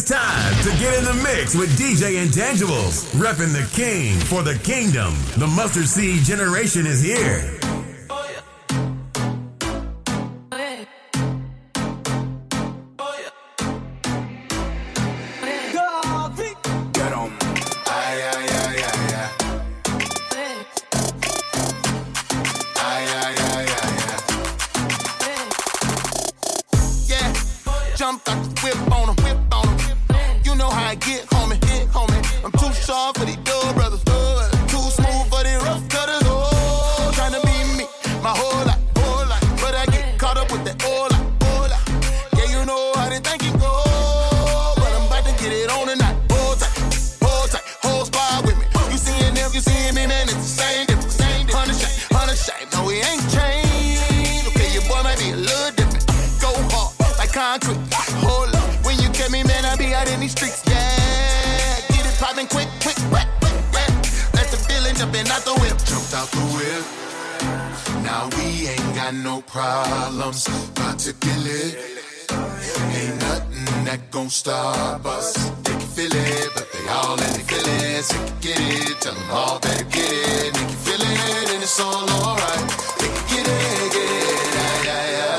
it's time to get in the mix with DJ Intangibles, repping the king for the kingdom. The mustard seed generation is here. little different. Go hard, like concrete. Hold up, when you get me, man, I be out in these streets. Yeah, get it poppin' quick, quick, quick, quick, quick. Let the feeling jumpin' out the whip. Jumped out the whip. Now we ain't got no problems. About to kill it. Ain't nothing that gon' stop us. They can feel it, but they all in the feelings. They can get it, tell them all better get it. They can feel it, and it's all alright. They can get it, get it, yeah, yeah, yeah.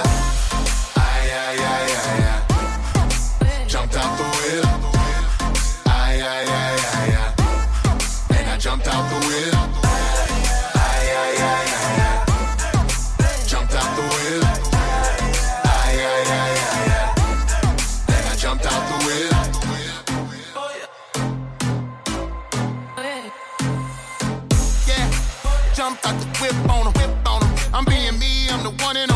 got the whip on him, whip on him. I'm being me, I'm the one in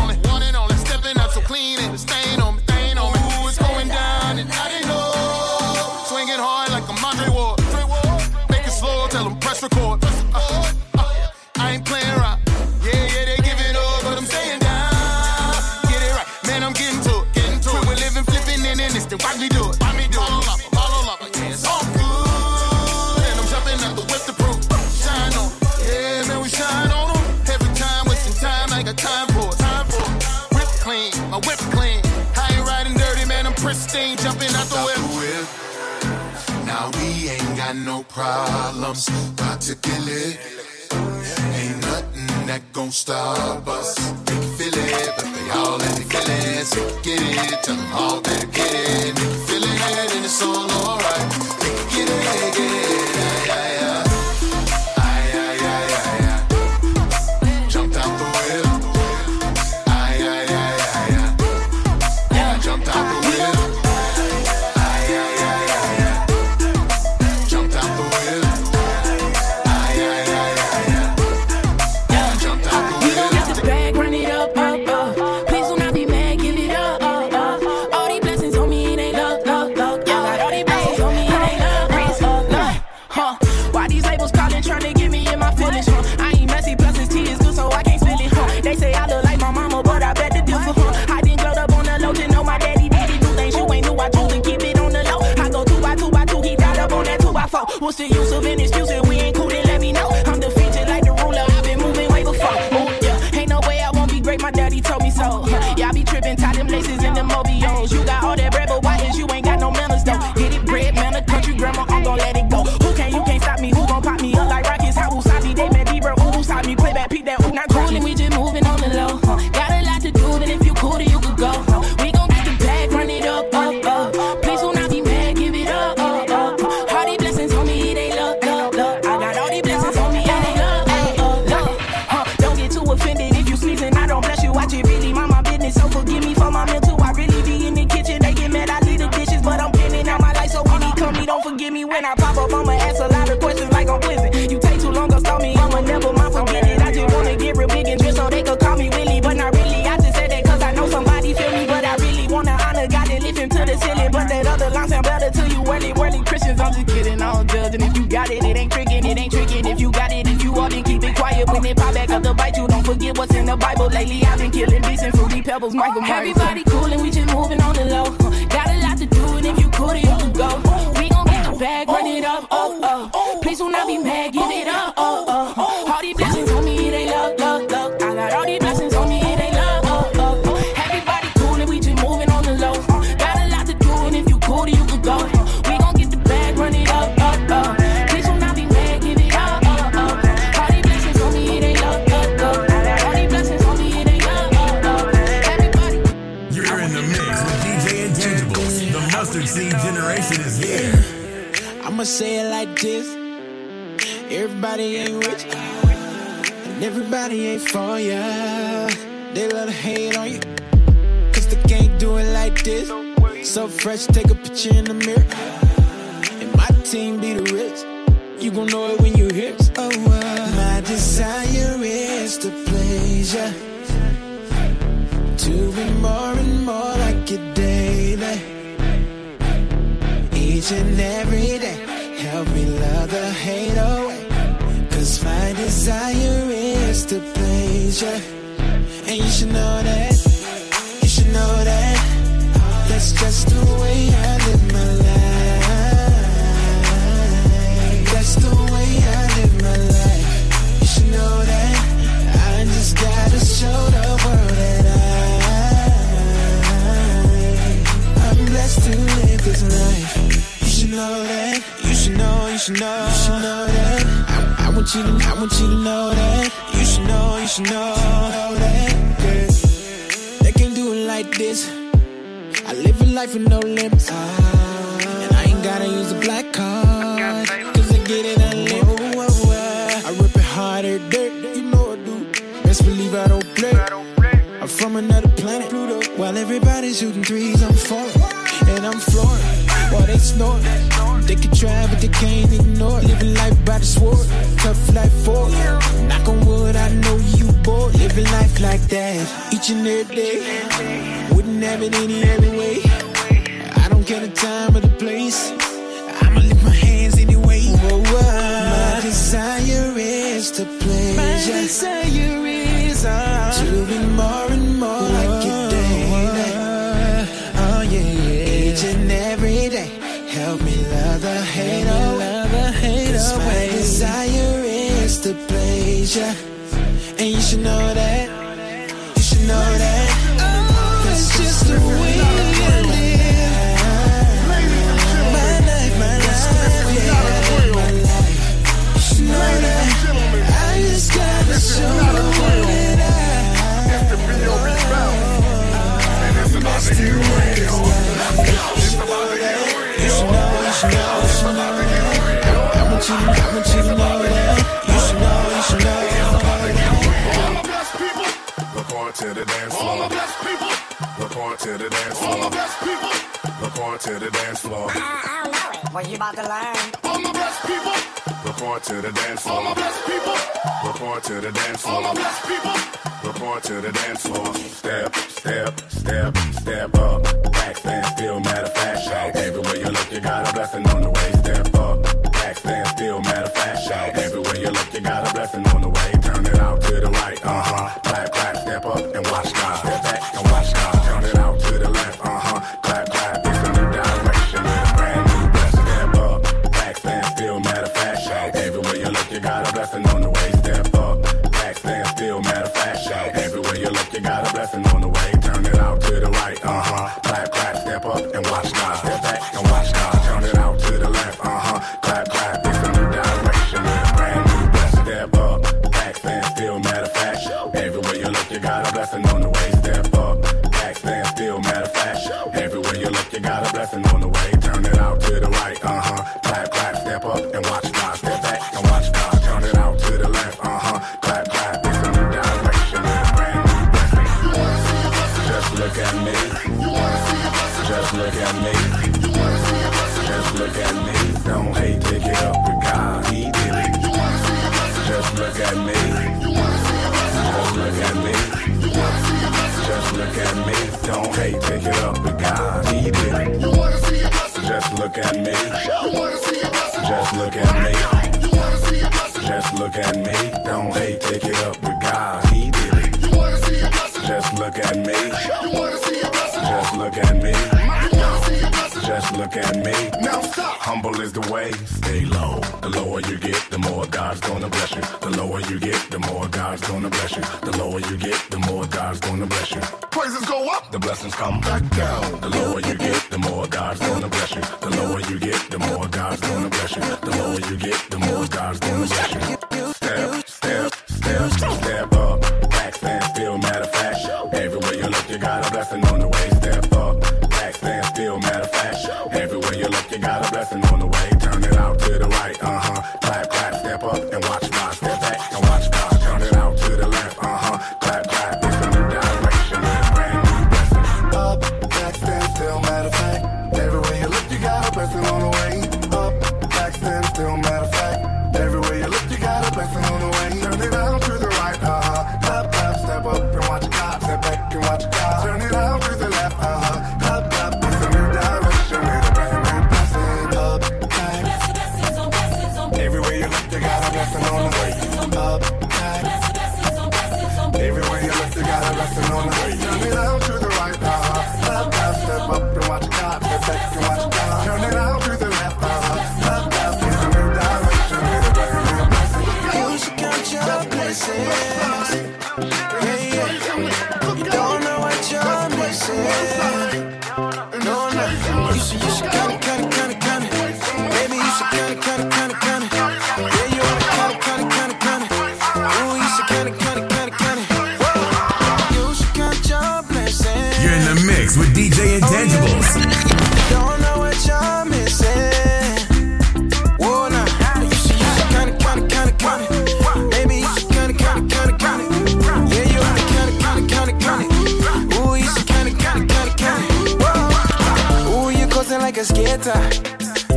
problems, about to kill it. Ain't nothing that gon' stop us. They can feel it, but they all in the feelings. They can get it, tell them all they can get it. They can feel it, and it's all alright. They can get it, get it. and killing beats and fruity pebbles. Michael Myers. Everybody coolin', we just moving on the low. Got a lot to do and if you could, you could go. We gon' get the bag, run it up, up, up. Please do not be mad I'ma say it like this. Everybody ain't rich. And everybody ain't for ya. They love to hate on you. Cause they can't do it like this. So fresh, take a picture in the mirror. And my team be the rich. You gon' know it when you hear it. Oh, uh, my desire is to please ya. To be more and more like you daily each and every day. Hate away. Cause my desire is to please you. And you should know that. You should know that. That's just the way I live my life. That's the way I live my life. You should know that. I just gotta show the world that I. I'm blessed to live this life. You should know that. You should know. You should know. That. I, I want you to. I want you to know that. You should know. You should know, know that. Yeah. They can't do it like this. I live a life with no limits. And I ain't gotta use a black card. Cause I get it unlimited. I rip it harder, dirt. You know I do. Best believe I don't play. I'm from another planet. Pluto. While everybody's shooting threes, I'm falling. And I'm flooring. While they snort. They can try, but they can't ignore. Living life by the sword. Tough life for it. Knock on wood, I know you bored. Living life like that. Each and every day. Wouldn't have it any other way. I don't care the time or the place. I'ma lift my hands anyway. Whoa, whoa. My desire is to please My desire is uh, to be more and more like you daily. Oh yeah, yeah. Each and every day, help me love the hate away. Love the hate Cause away. My desire is to please ya, and you should know that. You should know that. Oh, that's just the way to the dance floor. Step, step, step, step up. Back stand still, matter of fact. Shout. Everywhere you look, you got a blessing on the way. Step up. Back stand still, matter of fact. Shout. Everywhere you look, you got a blessing on the way. Turn it out to the right. Uh huh. Clap, clap, step up and watch at me. Just look at me. Just look at me. Don't hate, pick it up with God. Did it. Just look at me. Just look at me. Just look at me. Don't hate, pick it up with God. He did it. Just look at me. look at me. Now stop. Humble is the way, stay low. The lower you get, the more God's gonna bless you. The lower you get, the more God's gonna bless you. The lower you get, the more God's gonna bless you. Praises go up, the blessings come back down. The lower you get, the more God's gonna bless you. The lower you get, the more God's gonna bless you. The lower you get, the more God's gonna bless you. Step, step, step, step. Everywhere you look, you got a blessing.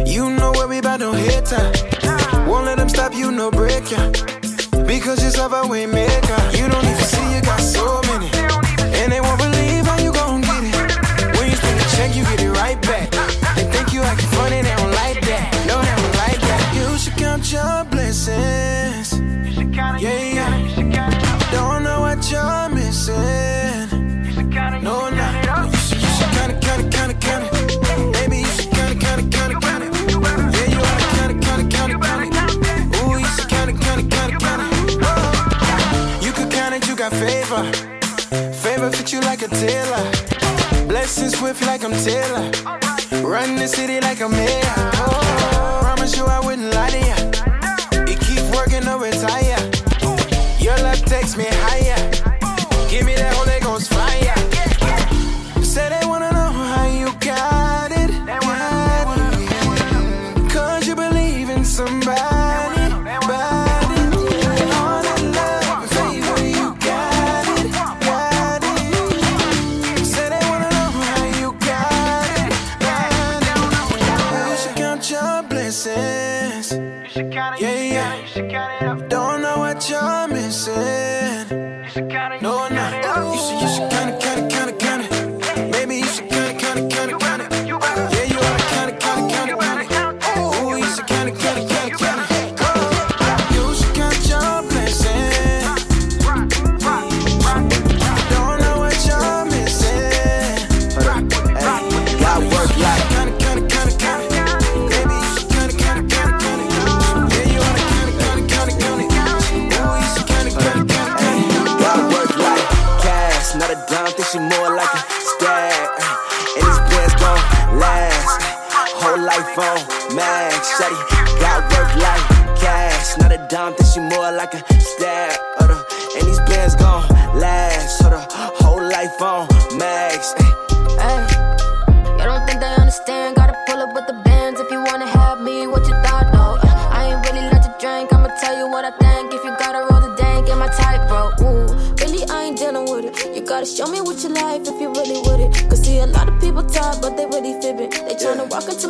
You know where we bout to hit. Won't let them stop you, no break ya. Because yourself, I ain't make. You know favor. Favor fit you like a tailor. Blessings swift like I'm Taylor. Run the city like a mayor. Oh, promise you I wouldn't lie. is. Yeah, yeah. Don't know what you're missing. No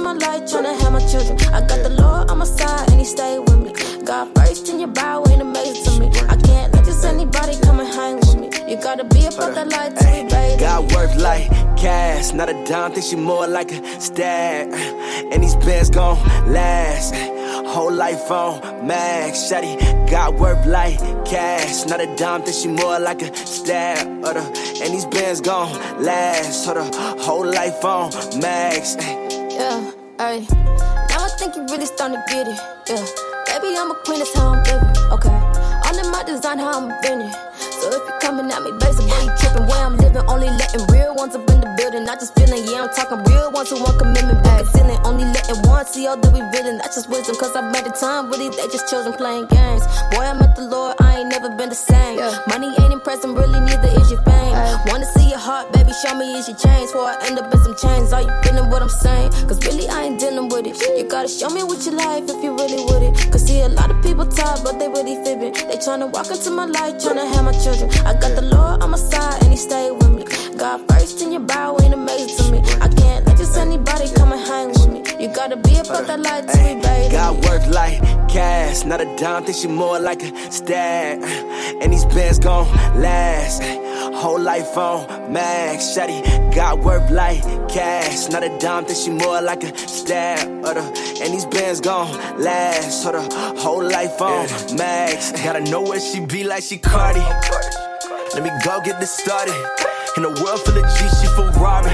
my life, tryna have my children. I got the Lord on my side, and He stay with me. God first in your bow ain't amazing to me. I can't let just anybody come and hang with me. You gotta be about that life to be baby. God work like cash, not a dime. Think she more like a stab, and these bands gon' last. Whole life on max, Shady, got worth like cash. Not a dime, think she more like a stab. Uh, and these bands gon' last. Her the whole life on max. Ayy, now I think you really starting to get it. Yeah, baby, I'm a queen, that's how I'm living. Okay, under in my design, how I'm bending. So if you coming at me, basically, you tripping. Where I'm living, only letting real ones up in the building. Not just feeling, yeah, I'm talking real ones who want commitment. Back ceiling, only letting one see all that we villain. That's just wisdom, cause I made the time, where they just children playing games. Boy, I'm at the Lord, I ain't never been the same. Yeah. Money ain't impressing, really, neither is your fame. Wanna show me is your chains. Before I end up in some chains, are you feeling what I'm saying? Cause really, I ain't dealing with it. You gotta show me what you life if you really with it. Cause see, a lot of people talk, but they really fibbing. They tryna walk into my life, tryna have my children. I got the Lord on my side, and He stay with me. God first in your bow ain't amazing to me. You gotta be about that life to be baby. Got work like cash, not a dime, think she more like a stag. And these bands gon' last. Whole life on max, shawty. Got work like cash, not a dime, think she more like a stag. And these bands gon' last. So the whole life on max. Gotta know where she be like she Cardi. Let me go get this started. In a world full of G, she Ferrari.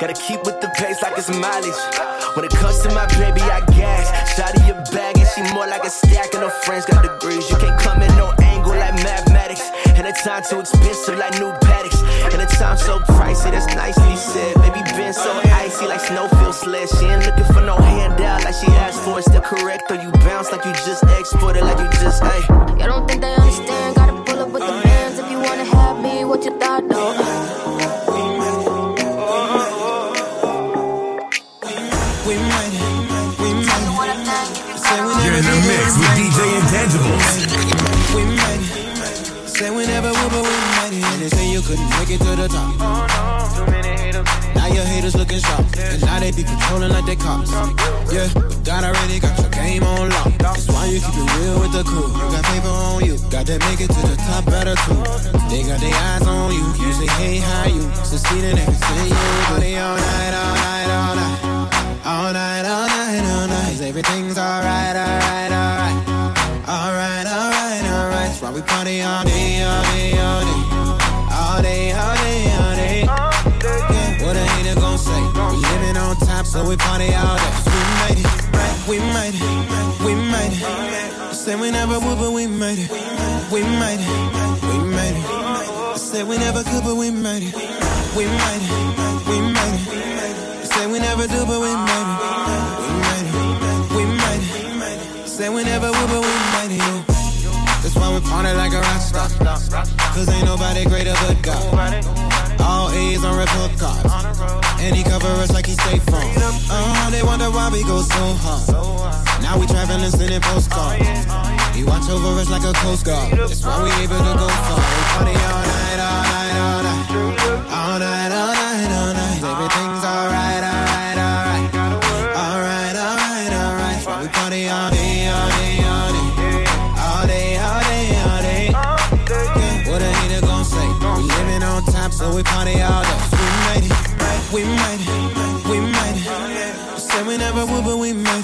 Gotta keep with the pace like it's mileage. When it comes to my baby, I gas. Shotty your bag, and she more like a stack. And her friends got degrees. You can't come in no angle like mathematics. And the time too expensive like new paddocks. And the time so pricey, that's nicely said. Baby been so icy like snowfield sled. She ain't looking for no handout like she asked for. It's the correct or you bounce like you just exported, like you just, hey. Y'all don't think they understand? Gotta pull up with the bands if you wanna have me. What you thought, Intangibles. We made it. Say we never would, but we made it. And they say you couldn't make it to the top. Oh No no Now your haters looking sharp. And now they be controlling like they cops. Yeah, but God already got your game on lock. That's why you keep it real with the crew. You got paper on you. Got to make it to the top better too. They got their eyes on you. Usually say, hey, how you? Succeed in everything you do. Party all night, all night, all night. All night, all night, all night. 'Cause everything's alright, alright, alright. Party all day, all day, all day. All day, all day, all day. Yeah, what a hater gon' say. We living on top, so we party all day. we made it, we made it, we made it. Said we never would, but we made it. We made it, we made it. Said we never could, but we made it. We made it, we made it. Said we never do, but we made it. We made it, we made it. Said we never would, but we made it. Why we party like a rock star. Cause ain't nobody greater but God. All A's on report cards. And he cover us like he State Farm. Oh, they wonder why we go so hard. Now we traveling, sending postcards. He watch over us like a coast guard. That's why we able to go far. We party all night, all night, all night. All night, all night, all night. Everything's we party. We made it, we made it, we made it. Said we never would, but we made it.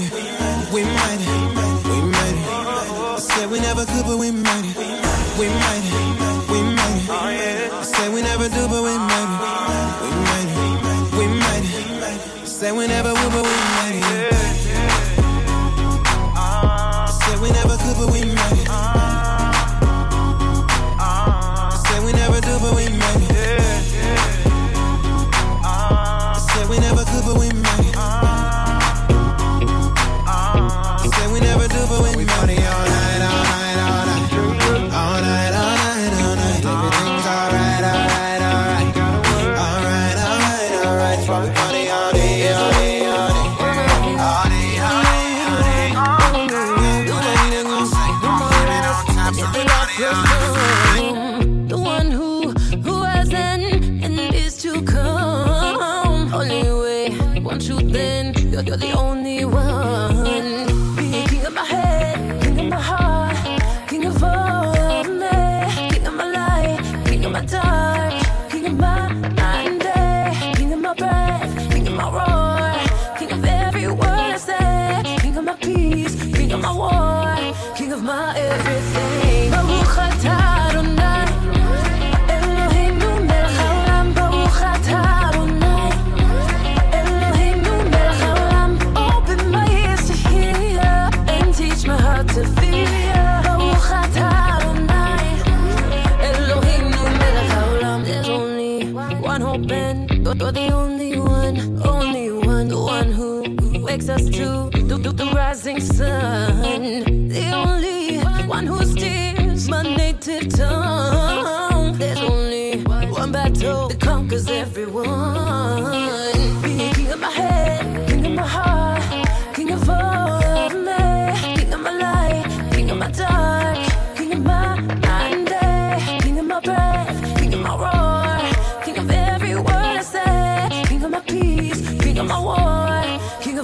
My everything.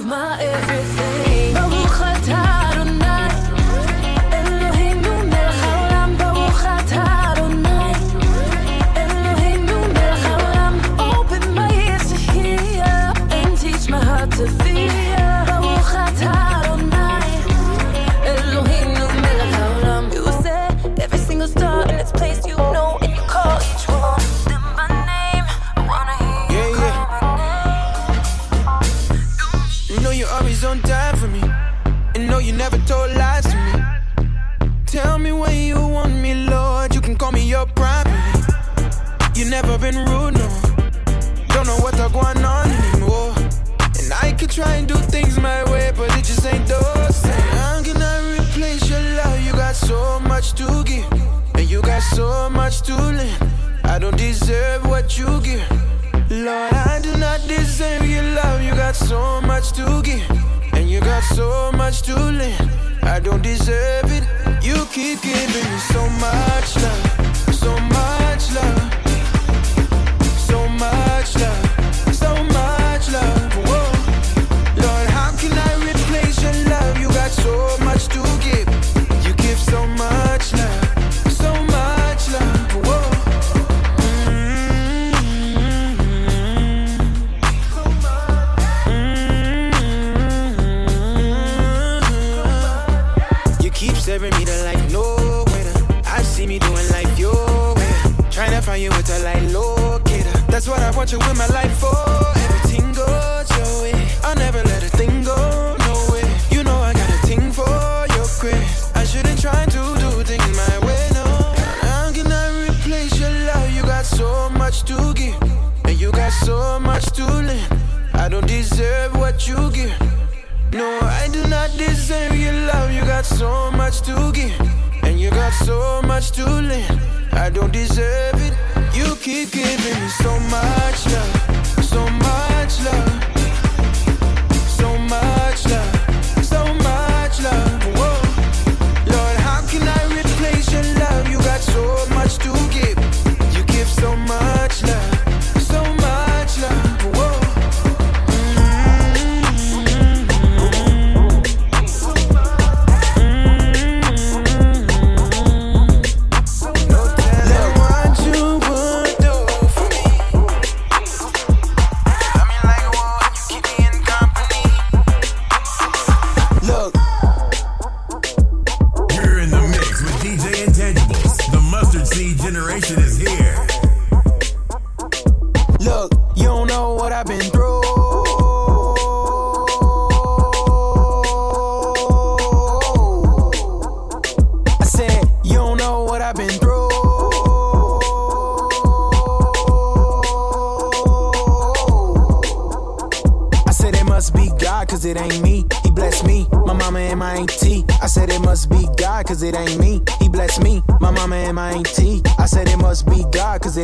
My everything. So much to give, and you got so much to lend. I don't deserve it. You keep giving me so much love, what I you in my life for. Everything goes your way. I'll never let a thing go no way. You know I got a thing for your grace. I shouldn't try to do things my way, no. How can I replace your love? You got so much to give, and you got so much to lend. I don't deserve what you give. No, I do not deserve your love. You got so much to give, and you got so much to lend. I don't deserve it. You keep giving me so much love, so much love,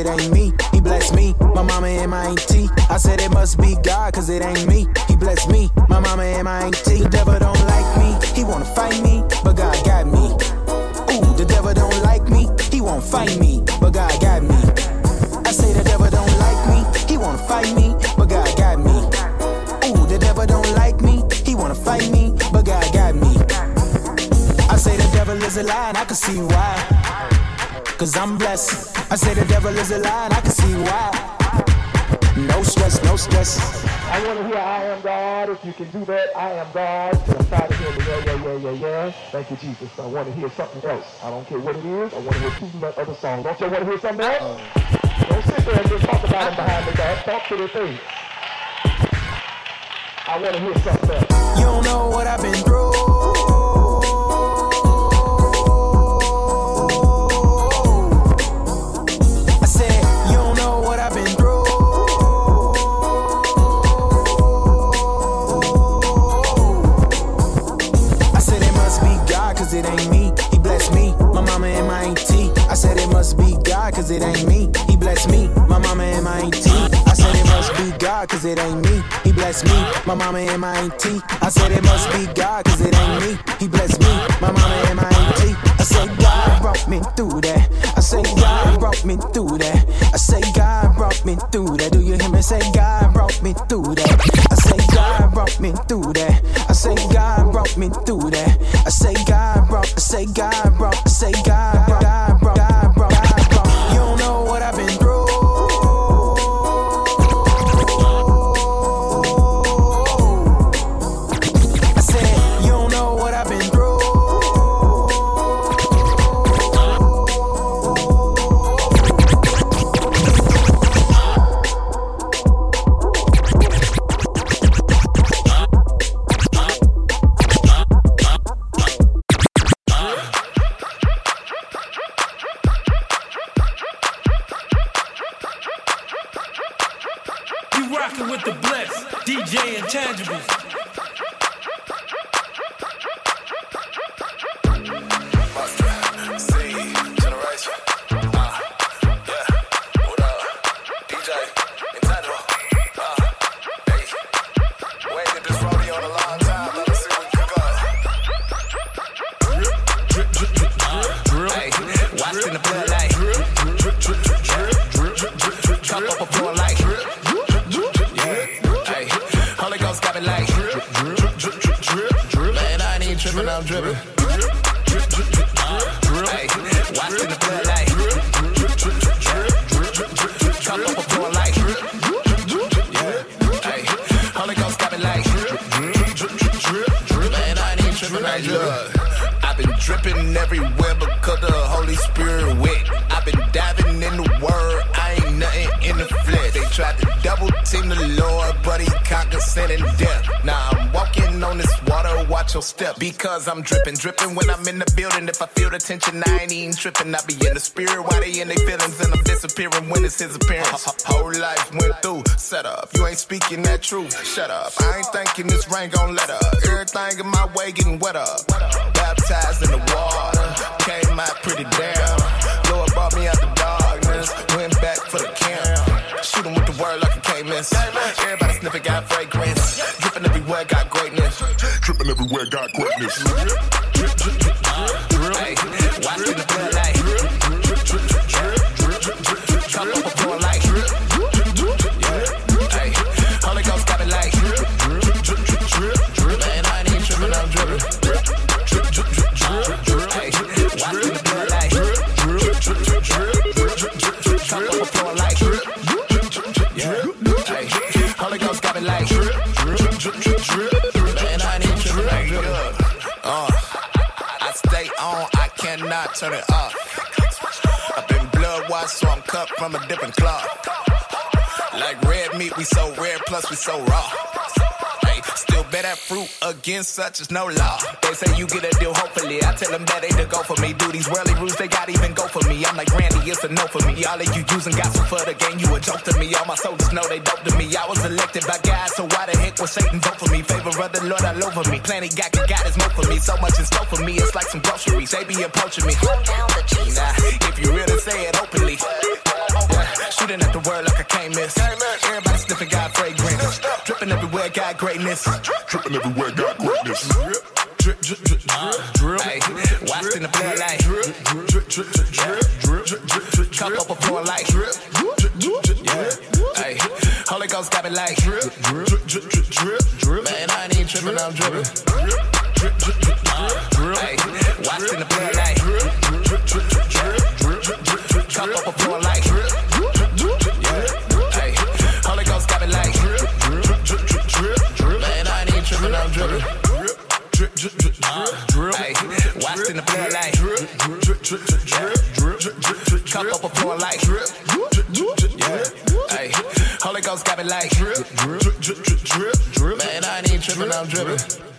it ain't me. He blessed me, my mama and my auntie. I said it must be God, cause it ain't me. He blessed me, my mama and my auntie. The devil don't like me, he wanna fight me, but God got me. Ooh, the devil don't like me, he won't fight me, but God got me. I say the devil don't like me, he wanna fight me, but God got me. Ooh, the devil don't like me. He wanna fight me, but God got me. I say the devil is a lie, and I can see why. Cause I'm blessed. I say the devil is a lie, and I can see why. No stress, no stress. I want to hear I am God. If you can do that, I am God. The side of here, yeah, yeah, yeah, yeah, yeah. Thank you, Jesus. I want to hear something else. I don't care what it is. I want to hear two other songs. Don't you want to hear something else? Don't sit there and just talk about them behind the back. Talk to the thing. I want to hear something else. You don't know what I've been through. I said, you don't know what I've been through. Cause it ain't me. He blessed me, my mama and my auntie. I said it must be God, cause it ain't me. He blessed me, my mama and my auntie. I said it must be God, cause it ain't me. He blessed me, my mama and my auntie. I said God brought me through that. I say God brought me through that. I say God brought me through that. Do you hear me say God brought me through that? I say God brought me through that. I say God brought me through that. I say God brought. I say God brought. I say God brought. DJ Intangibles. I'm dripping. I've been dripping everywhere because the Holy Spirit wet. I've been diving in the word, I ain't nothing in the flesh. They tried to double team the Lord, but he conquered sin and death. Now watch your step. Because I'm dripping, dripping when I'm in the building. If I feel the tension, I ain't even tripping. I be in the spirit while they in their feelings, and I'm disappearing when it's his appearance. Whole life went through, set up. You ain't speaking that truth, shut up. I ain't thinking this rain gon' let up. Everything in my way getting wetter. Baptized in the water, came out pretty down. Lord brought me out the darkness, went back for the camp. Shoot 'em with the word like a K-miss. Everybody sniffing got fragrance. Tripping everywhere, got greatness. So raw. Hey, still bear that fruit against such as no law. They say you get a deal, hopefully. I tell them that ain't the go for me. Do these worldly rules, they got even go for me. I'm like Randy, it's a no for me. All of you using gospel for the game, you a joke to me. All my soldiers know they dope to me. I was elected by God, so why the heck was Satan vote for me? Favor of the Lord all over me. Plenty got God is more for me. So much in store for me, it's like some groceries. They be approaching me. Nah, if you really say it openly. Got greatness. Tripping everywhere, got greatness. Drip, drip, drip, drip. Drip. Hey, watched in the bloodlight. Drip, drip, drip, drip, drip, drip, drip. Drip, drip. Cup up before light. Drip, drip, drip, drip. Yeah. Hey, Holy Ghost got me like. Drip, drip, drip, drip, drip, drip. Man, I ain't even tripping, I'm dripping. Me like. Drip, drip, drip, drip, drip, drip. Man, I ain't even tripping, I'm dripping.